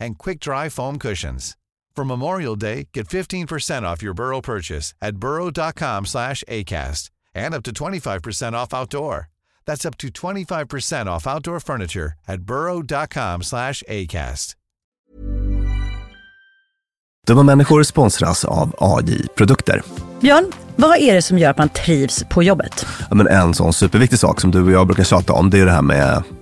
and quick-dry foam cushions. For Memorial Day, get 15% off your Burrow purchase at burrow.com slash ACAST and up to 25% off outdoor. That's up to 25% off outdoor furniture at burrow.com slash ACAST. Dumma människor sponsras av AJ Produkter. Björn, vad är det som gör att man trivs på jobbet? Ja, men en sån superviktig sak som du och jag brukar tjata om, det är det här med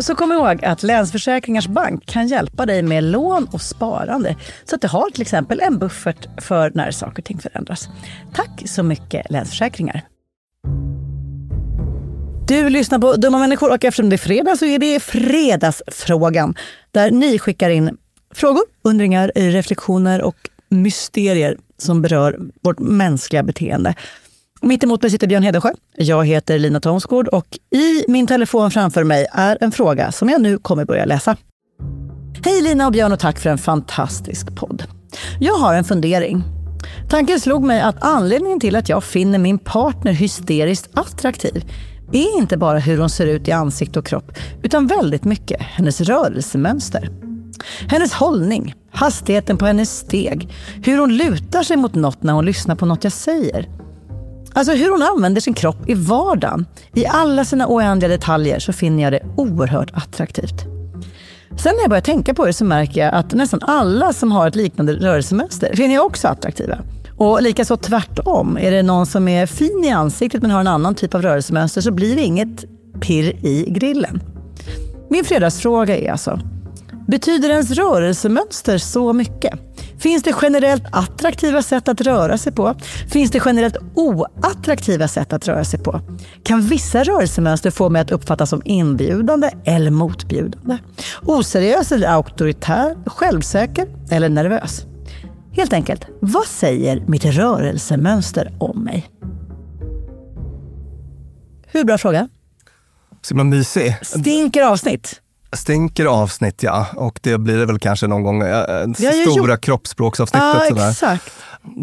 Så kom ihåg att Länsförsäkringars Bank kan hjälpa dig med lån och sparande. Så att du har till exempel en buffert för när saker och ting förändras. Tack så mycket Länsförsäkringar. Du lyssnar på Dumma människor och eftersom det är fredag så är det Fredagsfrågan. Där ni skickar in frågor, undringar, reflektioner och mysterier som berör vårt mänskliga beteende. Mitt emot mig sitter Björn Hedensjö. Jag heter Lina Thomsgård och i min telefon framför mig är en fråga som jag nu kommer börja läsa. Hej Lina och Björn och tack för en fantastisk podd. Jag har en fundering. Tanken slog mig att anledningen till att jag finner min partner hysteriskt attraktiv är inte bara hur hon ser ut i ansikte och kropp, utan väldigt mycket hennes rörelsemönster. Hennes hållning, hastigheten på hennes steg, hur hon lutar sig mot något när hon lyssnar på något jag säger. Alltså hur hon använder sin kropp i vardagen. I alla sina oändliga detaljer så finner jag det oerhört attraktivt. Sen när jag börjar tänka på det så märker jag att nästan alla som har ett liknande rörelsemönster finner jag också attraktiva. Och likaså tvärtom. Är det någon som är fin i ansiktet men har en annan typ av rörelsemönster så blir det inget pirr i grillen. Min fredagsfråga är alltså, betyder ens rörelsemönster så mycket? Finns det generellt attraktiva sätt att röra sig på? Finns det generellt oattraktiva sätt att röra sig på? Kan vissa rörelsemönster få mig att uppfattas som inbjudande eller motbjudande? Oseriös eller auktoritär? Självsäker eller nervös? Helt enkelt, vad säger mitt rörelsemönster om mig? Hur bra fråga? Så himla mysig. Stinker avsnitt. Stinker avsnitt ja, och det blir det väl kanske någon gång. jag Stora gjort- kroppsspråksavsnittet. Ja, sådär. exakt.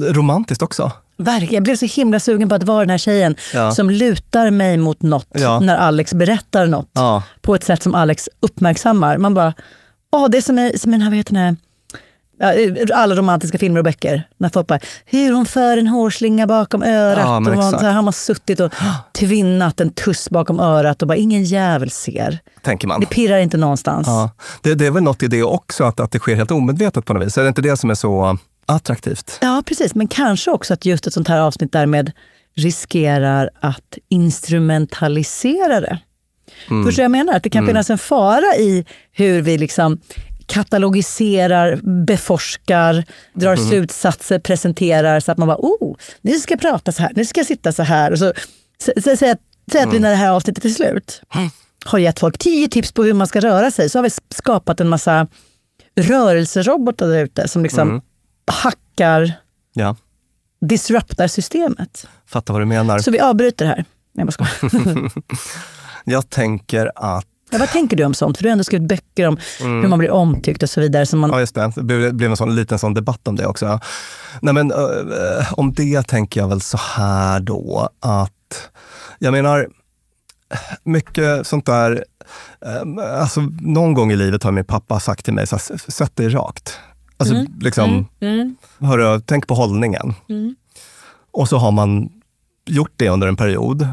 Romantiskt också. Verkligen. Jag blev så himla sugen på att vara den här tjejen Ja. som lutar mig mot något Ja. när Alex berättar något. Ja. På ett sätt som Alex uppmärksammar. Man bara, åh det är som, i- som i den här, vad heter den här, alla romantiska filmer och böcker. När folk bara, hur hon för en hårslinga bakom örat. Ja, och man, så här, har suttit och tvinnat en tuss bakom örat och bara, ingen jävel ser. Tänker man. Det pirrar inte någonstans. Ja. Det, det är väl något i det också, att, att det sker helt omedvetet på något vis. Är det inte det som är så attraktivt? Ja, precis. Men kanske också att just ett sånt här avsnitt därmed riskerar att instrumentalisera det. Mm. Förstår jag menar? Att det kan finnas en fara i hur vi liksom katalogiserar, beforskar, drar Mm. slutsatser, presenterar så att man bara oh, nu ska jag prata så här, nu ska jag sitta så här. Och så, så, så, Säg att, säg att vi Mm. när det här avsnittet är slut har gett folk tio tips på hur man ska röra sig, så har vi skapat en massa rörelserobotar där ute som liksom Mm. hackar, Ja, disruptar systemet. fattar vad du menar. Så vi avbryter här. Nej, jag. Jag tänker att ja, vad tänker du om sånt? För du har ändå skrivit böcker om hur man blir omtyckt och så vidare. Så man, Ja, just det. Det blev, en sån, liten sån debatt om det också. Nej, men, eh, om det tänker jag väl så här då att, jag menar, mycket sånt där, eh, alltså någon gång i livet har min pappa sagt till mig, så här, "S- sätt dig rakt. Alltså liksom, mm, hörru, tänk på hållningen. Och så har man gjort det under en period,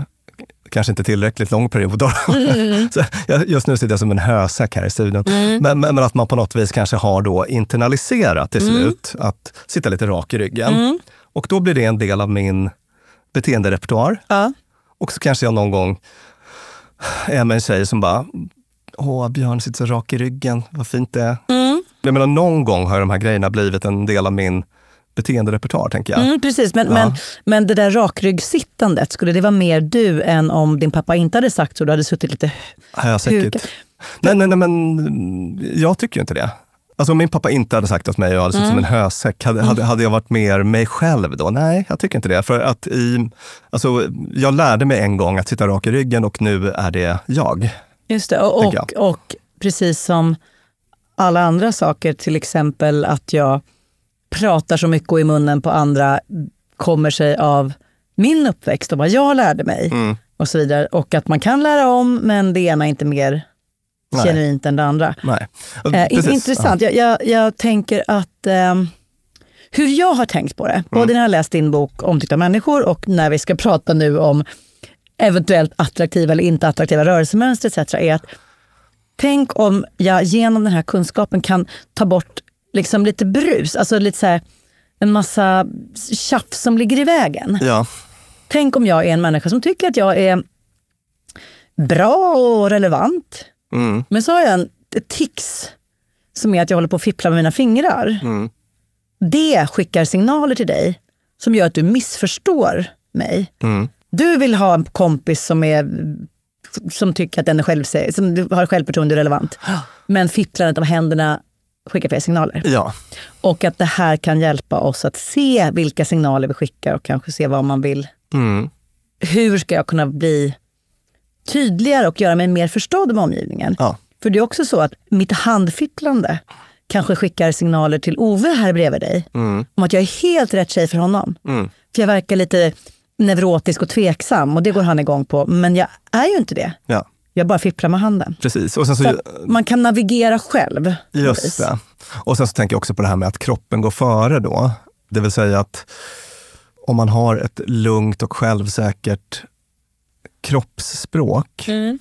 kanske inte tillräckligt lång period. Då. så just nu sitter jag som en hösäck här i studion. Men, men, men att man på något vis kanske har då internaliserat till slut att sitta lite rak i ryggen. Och då blir det en del av min beteenderepertoar. ja. Och så kanske jag någon gång är med en tjej som bara, åh Björn sitter så rak i ryggen, vad fint det är. Jag menar någon gång har de här grejerna blivit en del av min beteenderepertoar, tänker jag. Mm, precis, men, men, men det där rakryggsittandet, skulle det vara mer du än om din pappa inte hade sagt så? Du hade suttit lite... Jag säkert. Nej, nej, nej, men jag tycker ju inte det. Alltså om min pappa inte hade sagt åt mig och jag hade suttit som en hösäck, hade, hade, hade jag varit mer mig själv då? Nej, jag tycker inte det. För att i, alltså, jag lärde mig en gång att sitta rak i ryggen och nu är det jag. Just det, och, och, och precis som alla andra saker, till exempel att jag pratar så mycket och i munnen på andra kommer sig av min uppväxt och vad jag lärde mig Mm. och så vidare. Och att man kan lära om, men det ena är inte mer Nej. genuint än det andra. Nej. Eh, intressant. Jag, jag, jag tänker att ehm, hur jag har tänkt på det, Mm. både när jag läst din bok Omtyckta människor och när vi ska prata nu om eventuellt attraktiva eller inte attraktiva rörelsemönster etc. är att tänk om jag genom den här kunskapen kan ta bort liksom lite brus, alltså lite så här, en massa tjafs som ligger i vägen. Ja. Tänk om jag är en människa som tycker att jag är bra och relevant. Mm. Men så har jag en tics som är att jag håller på att fippla med mina fingrar. Mm. Det skickar signaler till dig som gör att du missförstår mig. Mm. Du vill ha en kompis som, är, som tycker att den är självsä- som har självförtroende och relevant. Men fipplandet av händerna skickar fel signaler. Ja. Och att det här kan hjälpa oss att se vilka signaler vi skickar och kanske se vad man vill. Mm. Hur ska jag kunna bli tydligare och göra mig mer förstådd med omgivningen? Ja. För det är också så att mitt handfittlande kanske skickar signaler till Ove här bredvid dig Mm. om att jag är helt rätt tjej för honom. Mm. För jag verkar lite neurotisk och tveksam och det går han igång på. Men jag är ju inte det. ja, Jag bara fipplar med handen. precis. Och så, Så man kan navigera själv. Just det. Och sen så tänker jag också på det här med att kroppen går före då. Det vill säga att om man har ett lugnt och självsäkert kroppsspråk Mm.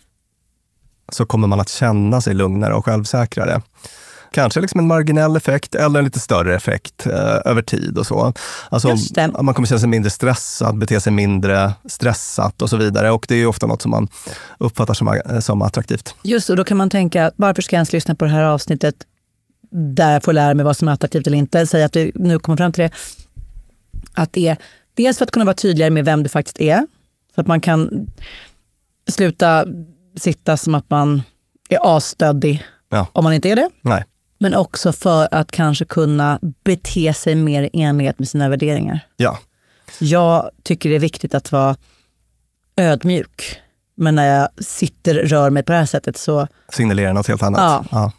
så kommer man att känna sig lugnare och självsäkrare. Kanske liksom en marginell effekt eller en lite större effekt eh, över tid och så. Alltså. Man kommer känna sig mindre stressad, bete sig mindre stressat och så vidare. Och det är ofta något som man uppfattar som, eh, som attraktivt. Just och då kan man tänka, varför ska jag ens lyssna på det här avsnittet? där jag får lära mig vad som är attraktivt eller inte. Säg att du nu kommer fram till det. Att det är dels för att kunna vara tydligare med vem du faktiskt är. Så att man kan sluta sitta som att man är asstöddig Ja. om man inte är det. Nej. Men också för att kanske kunna bete sig mer i enlighet med sina värderingar. Ja. Jag tycker det är viktigt att vara ödmjuk. Men när jag sitter rör mig på det här sättet så... Signalerar något helt annat. Ja.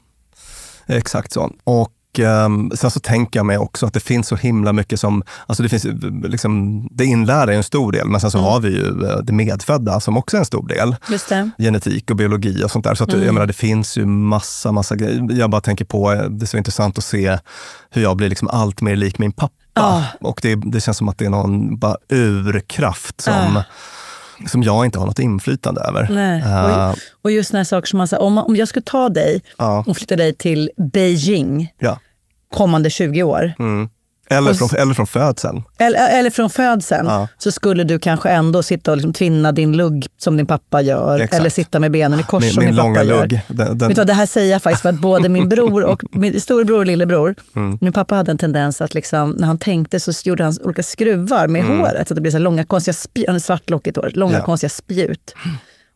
Exakt så. Och ehm, sen så tänker jag mig också att det finns så himla mycket som, alltså det finns liksom, det inlärda är en stor del, men sen så har vi ju eh, det medfödda som också är en stor del. Genetik och biologi och sånt där. Så att, jag menar, det finns ju massa, massa grejer. Jag bara tänker på, eh, det är så intressant att se hur jag blir liksom allt mer lik min pappa. Ja. Och det, det känns som att det är någon bara urkraft som, som jag inte har något inflytande över. Nej. Eh, Och, just här saker som man säger, om, om jag skulle ta dig Ja. och flytta dig till Beijing ja. Kommande 20 år, Mm. Eller, från, eller från födseln. eller, eller från födseln, Ja. så skulle du kanske ändå sitta och liksom tvinna din lugg som din pappa gör. Exakt. Eller sitta med benen i kors Min, som min långa pappa gör. lugg. Den, den, du det här säger jag faktiskt för att både min bror och min storebror och lillebror, Mm. min pappa hade en tendens att liksom, när han tänkte så gjorde han olika skruvar med håret. Så att det blev så långa konstiga spjut, han hade svartlockigt hår, långa Mm. Ja. konstiga spjut.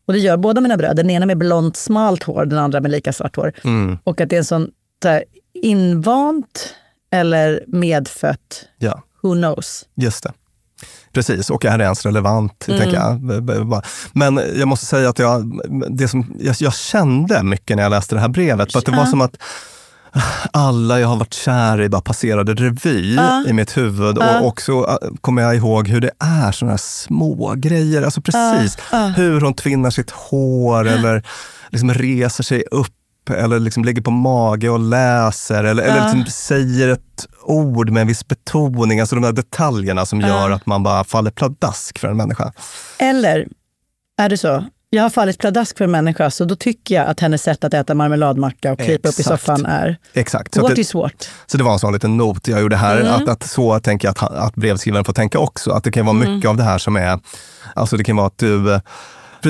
Och det gör båda mina bröder, den ena med blont smalt hår, den andra med lika svart hår. Mm. Och att det är en sån så här, invant eller medfött, ja. who knows. Just det. Precis, och är det ens relevant? Mm. Tänker jag. B- bara. Men jag måste säga att jag, det som, jag, jag kände mycket när jag läste det här brevet. För att det var som att alla jag har varit kär i bara passerade revy Ja. i mitt huvud. Ja. Och också äh, kommer jag ihåg hur det är, sådana här små grejer. Alltså precis, Ja. hur hon tvinnar sitt hår eller liksom reser sig upp eller liksom ligger på mage och läser eller, eller Ja. liksom säger ett ord med en viss betoning. Alltså de där detaljerna som gör att man bara faller pladask för en människa. Eller är det så? Jag har fallit pladask för en människa, så då tycker jag att hennes sätt att äta marmeladmacka och krypa upp i soffan är... Exakt. Så, What det, is what? så det var en sån liten not jag gjorde här. Mm. Att, att så tänker jag att, att brevskrivaren får tänka också. Att det kan vara Mm. mycket av det här som är, alltså det kan vara att du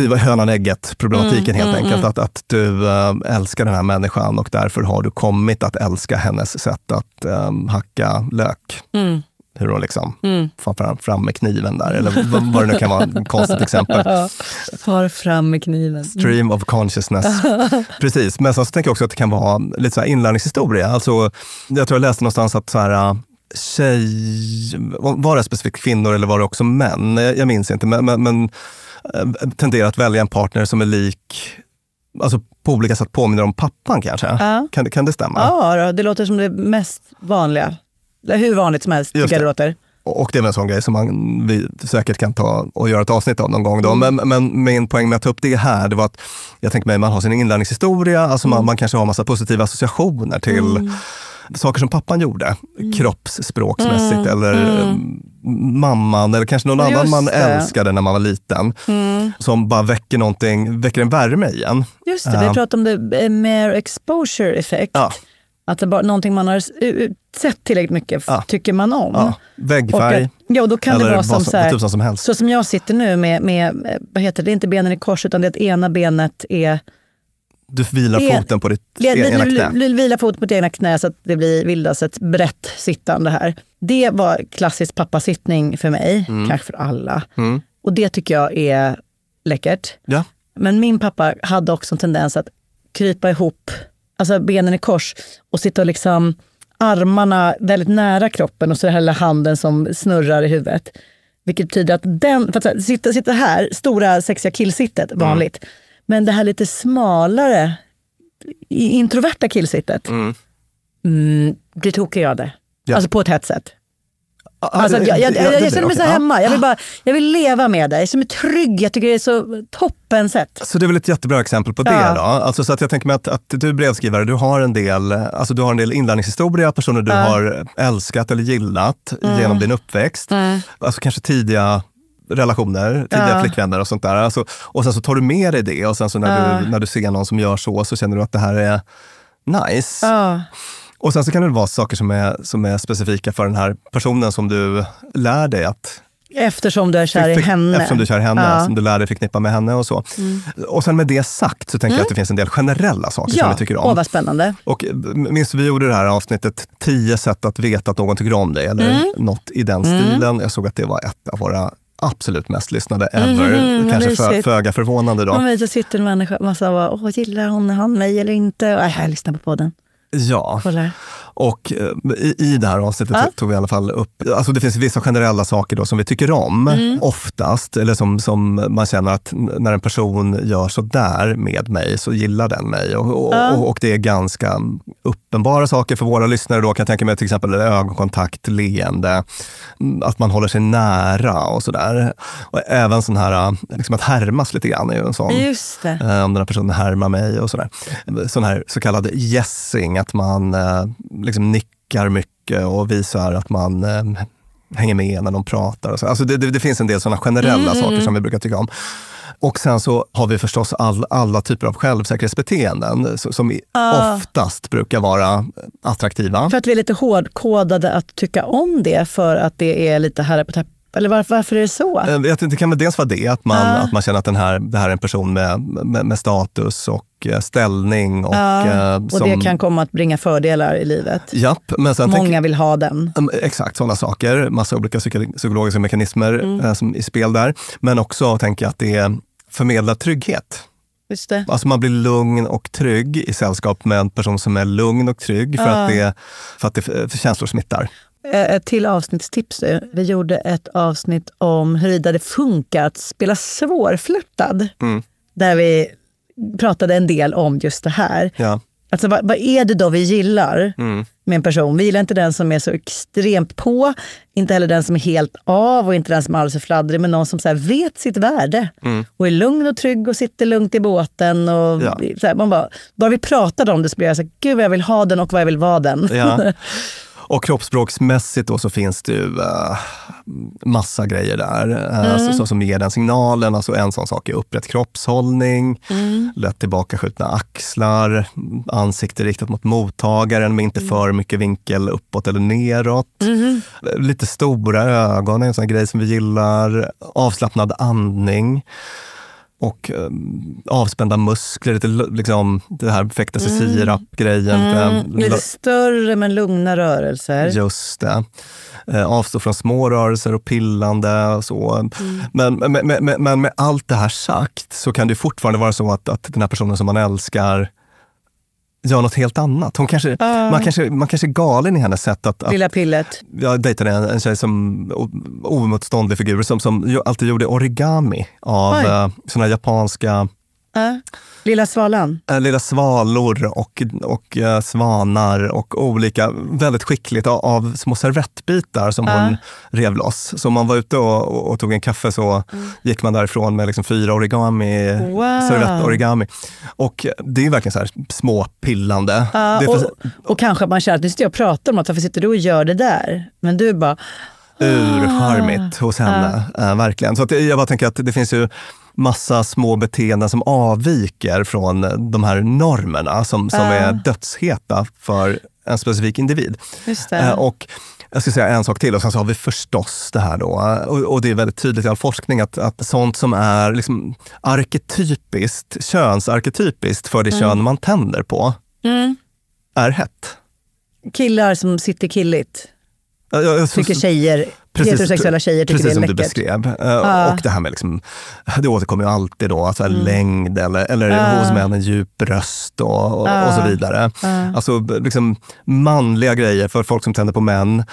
det var hönan ägget problematiken Mm, helt enkelt. Att, att du äh, älskar den här människan och därför har du kommit att älska hennes sätt att ähm, hacka lök. Mm. Hur hon liksom far fram, fram med kniven där, eller vad, vad det nu kan vara, ett konstigt exempel. Ja. Far fram med kniven. Stream of consciousness. Precis, men sen så tänker jag också att det kan vara lite så här inlärningshistoria. Alltså, jag tror jag läste någonstans att så här, tjej, var det specifikt kvinnor eller var det också män? Jag jag minns inte, men, men, men äh, tenderar att välja en partner som är lik, alltså på olika sätt påminner om pappan kanske. Ja. Kan, det- kan det stämma? Ja, då, det låter som det mest vanliga. Hur vanligt som helst Just tycker jag det det. låter. Och det är väl en sån grej som man, vi säkert kan ta och göra ett avsnitt av någon gång. Mm. Då. Men, men min poäng med att ta upp det här, det var att jag tänker mig man har sin inlärningshistoria, alltså Mm. man, man kanske har massa positiva associationer till saker som pappan gjorde, Mm. kroppsspråksmässigt eller eh, mamman eller kanske någon Just annan man det. älskade när man var liten. Som bara väcker någonting, väcker en värme igen. Just det, vi Ja. pratade om det eh, mere exposure effect. Ja. Att det bara någonting man har uh, sett tillräckligt mycket Ja. tycker man om. Ja, Och väggfärg att, ja, och då kan eller det vara som, som, så, här, tusan som helst. så som jag sitter nu med, med, eh, vad heter det, det är inte benen i kors utan det ena benet är Du vilar det- foten på ditt Det- ena knä. det- Vila fot mot egna knä så att det blir bildas ett brett sittande här. Det var klassisk pappasittning för mig, kanske för alla. Mm. Och det tycker jag är läckert. Ja. Men min pappa hade också en tendens att krypa ihop, alltså benen i kors och sitta och liksom armarna väldigt nära kroppen och så den här handen som snurrar i huvudet. Vilket betyder att den, för att sitta, sitta här, stora sexiga killsittet, vanligt. Men det här lite smalare, introverta killsittet, Mm. mm, det tokar jag det. Ja. Alltså på ett hett sätt. Ah, Alltså, jag, jag, ja, jag, jag känner mig så hemma. Jag vill, bara, jag vill leva med dig, som är trygg. Jag tycker det är så toppen sätt. Så det är väl ett jättebra exempel på det Ja. då? Alltså så att jag tänker mig att, att du brevskrivare, du har en del, alltså du har en del inlärningshistoria, personer du Ja. har älskat eller gillat genom din uppväxt. Alltså kanske tidiga relationer, tidiga Ja. flickvänner och sånt där. Alltså, och sen så tar du med dig det och sen så när, Ja. du, när du ser någon som gör så, så känner du att det här är nice. Ja. Och sen så kan det vara saker som är, som är specifika för den här personen som du lär dig att Eftersom du är kär i henne. Eftersom du är kär i henne, Ja. Mm. som du lär dig förknippa med henne och så. Och sen med det sagt så tänker jag att det finns en del generella saker som Ja, vi tycker om. åh vad spännande. Och eh, minns vi gjorde det här avsnittet 10 sätt att veta att någon tycker om dig, eller Mm. något i den stilen. Jag såg att det var ett av våra absolut mest lyssnade ever. Vad Kanske för, föga förvånande då. Om vi så sitter en människa massa och bara, åh, gillar hon han mig eller inte? Äh, jag lyssnar på podden. Ja, Kollar. och eh, i, i det här avsnittet Ja. tog vi i alla fall upp, alltså det finns vissa generella saker då som vi tycker om Mm. oftast, eller som, som man känner att när en person gör så där med mig så gillar den mig. Och, och, Ja. och, och det är ganska uppenbara saker för våra lyssnare då, kan jag tänka mig till exempel ögonkontakt, leende, mm, att man håller sig nära och sådär. Och även sån här, liksom att härmas lite grann är ju en sån. Just det. Eh, om den här personen härmar mig och sådär. Sån här så kallad gässing, att man eh, liksom nickar mycket och visar att man eh, hänger med när de pratar. Och så. Alltså det, det, det finns en del sådana generella saker som vi brukar tycka om. Och sen så har vi förstås all, alla typer av självsäkerhetsbeteenden som Ah. oftast brukar vara attraktiva. För att vi är lite hårdkodade att tycka om det för att det är lite här på täpp- Eller varför, varför är det så? Eh, Jag det kan väl dels vara det, att man, Ja. att man känner att den här, det här är en person med, med, med status och ställning. Och, ja, eh, och som, det kan komma att bringa fördelar i livet. Japp, men sen Många vill ha den. Mm, Exakt sådana saker. Massa olika psyko- psykologiska mekanismer Mm. eh, som i spel där. Men också tänker jag att det förmedlar trygghet. Just det. Alltså man blir lugn och trygg i sällskap med en person som är lugn och trygg för Ja. att det, för att det för känslor smittar. Eh, Ett till avsnittstips. Vi gjorde ett avsnitt om huruvida det funkar att spela svårflörtad. Mm. Där vi pratade en del om just det här. Ja. Alltså vad, vad är det då vi gillar Mm. med en person? Vi gillar inte den som är så extremt på, inte heller den som är helt av och inte den som är alldeles för fladdrig, men någon som så vet sitt värde och är lugn och trygg och sitter lugnt i båten. Och Ja. så här, man bara, bara vi pratade om det så blev jag så här, gud vad jag vill ha den och vad jag vill vara den. Ja. Och kroppsspråksmässigt då så finns det ju äh, massa grejer där äh, så, så, som ger den signalen. Alltså en sån sak är upprätt kroppshållning, lätt tillbakaskjutna axlar, ansikte riktat mot mottagaren med inte för mycket vinkel uppåt eller neråt. Lite stora ögon är en sån grej som vi gillar. Avslappnad andning. Och eh, avspända muskler, lite liksom det här fäktelse sirap-grejen. Mm, lite- lite större men lugna rörelser. Just det. Eh, avstå från små rörelser och pillande och så. Mm. Men, men, men, men- men med allt det här sagt så kan det fortfarande vara så att, att den här personen som man älskar gör något helt annat. Hon kanske, man, kanske, man kanske är galen i hennes sätt att... att Lilla pillet. jag dejtade en, en tjej som oemotståndlig figur som, som alltid gjorde origami av Oj. eh, såna japanska Lilla svalan. eh, lilla svalor och, och eh, svanar och olika, väldigt skickligt av, av små servettbitar som Ja. hon rev loss. Så om man var ute och, och, och tog en kaffe så gick man därifrån med liksom fyra origami, Wow. servettorigami. Och det är verkligen så här småpillande. Är för, och, och kanske att man känner att nu sitter jag och pratar om att varför sitter du och gör det där? Men du bara, urcharmigt hos henne. Eh, verkligen. Så att jag bara tänker att det finns ju massa små beteenden som avviker från de här normerna som, som är dödsheta för en specifik individ. Eh, och jag ska säga en sak till och sen så har vi förstås det här då, och, och det är väldigt tydligt i all forskning att, att sånt som är liksom arketypiskt, könsarketypiskt för det kön man tänder på, Mm. är hett. Killar som sitter killigt. Jag- jag- jag- Tycker tjejer, heterosexuella tjejer tycker precis det är som du läckert. beskrev. Eh, Och det här med, liksom, det återkommer ju alltid då, alltså Mm. längd eller, eller hos män en djup röst och, och, och så vidare. Alltså liksom, manliga grejer för folk som tänder på män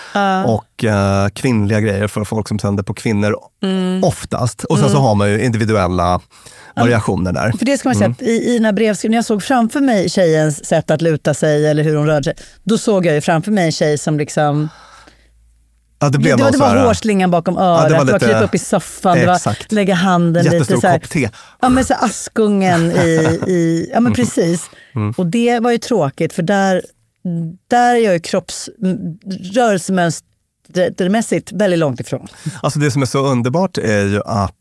och eh, kvinnliga grejer för folk som tänder på kvinnor Mm. oftast. Och sen så har man ju individuella variationer där. För det ska man säga, Mm. i, i den här brevskrivningen, jag såg framför mig tjejens sätt att luta sig eller hur hon rörde sig, då såg jag ju framför mig en tjej som liksom Ja, det Det, blev det, var, det så här- var hårslingan bakom örat, det det var var, lite- krypa upp i soffan, det var lägga handen Jättestor lite här, kopp te. Ja men så Askungen i, i, ja men precis. Mm. Och det var ju tråkigt för där, där är jag ju kropps, rörelsemönstermässigt väldigt långt ifrån. Alltså det som är så underbart är ju att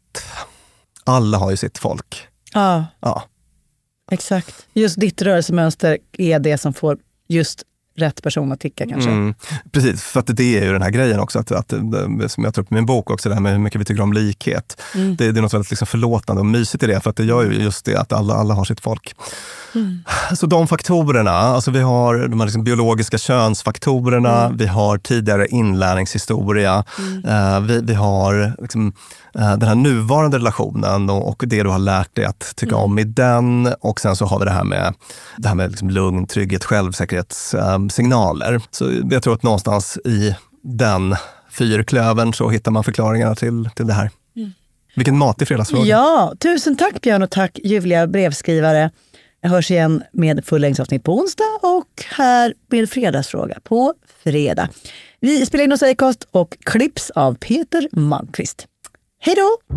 alla har ju sitt folk. Ja, Ja. exakt. Just ditt rörelsemönster är det som får just rätt person att ticka kanske. Mm, precis, för att det är ju den här grejen också, att, att, som jag tar upp i min bok också, det här med hur mycket vi tycker om likhet. Mm. Det, det, är något väldigt liksom förlåtande och mysigt i det, för att det gör ju just det att alla, alla har sitt folk. Mm. Så de faktorerna, alltså vi har de här liksom biologiska könsfaktorerna, mm. vi har tidigare inlärningshistoria, mm. uh, vi, vi har liksom, uh, den här nuvarande relationen och, det du har lärt dig att tycka mm. om i den. Och sen så har vi det här med, det här med liksom lugn, trygghet, självsäkerhetssignaler. Um, så jag tror att någonstans i den fyrklövern så hittar man förklaringarna till, till det här. Mm. Vilken matig fredagsfråga. Ja, tusen tack Björn och tack ljuvliga brevskrivare. Jag hörs igen med fullängdsavsnitt på onsdag och här med fredagsfråga på fredag. Vi spelar in hos Acast och klipps av Peter Malmqvist. Hej då!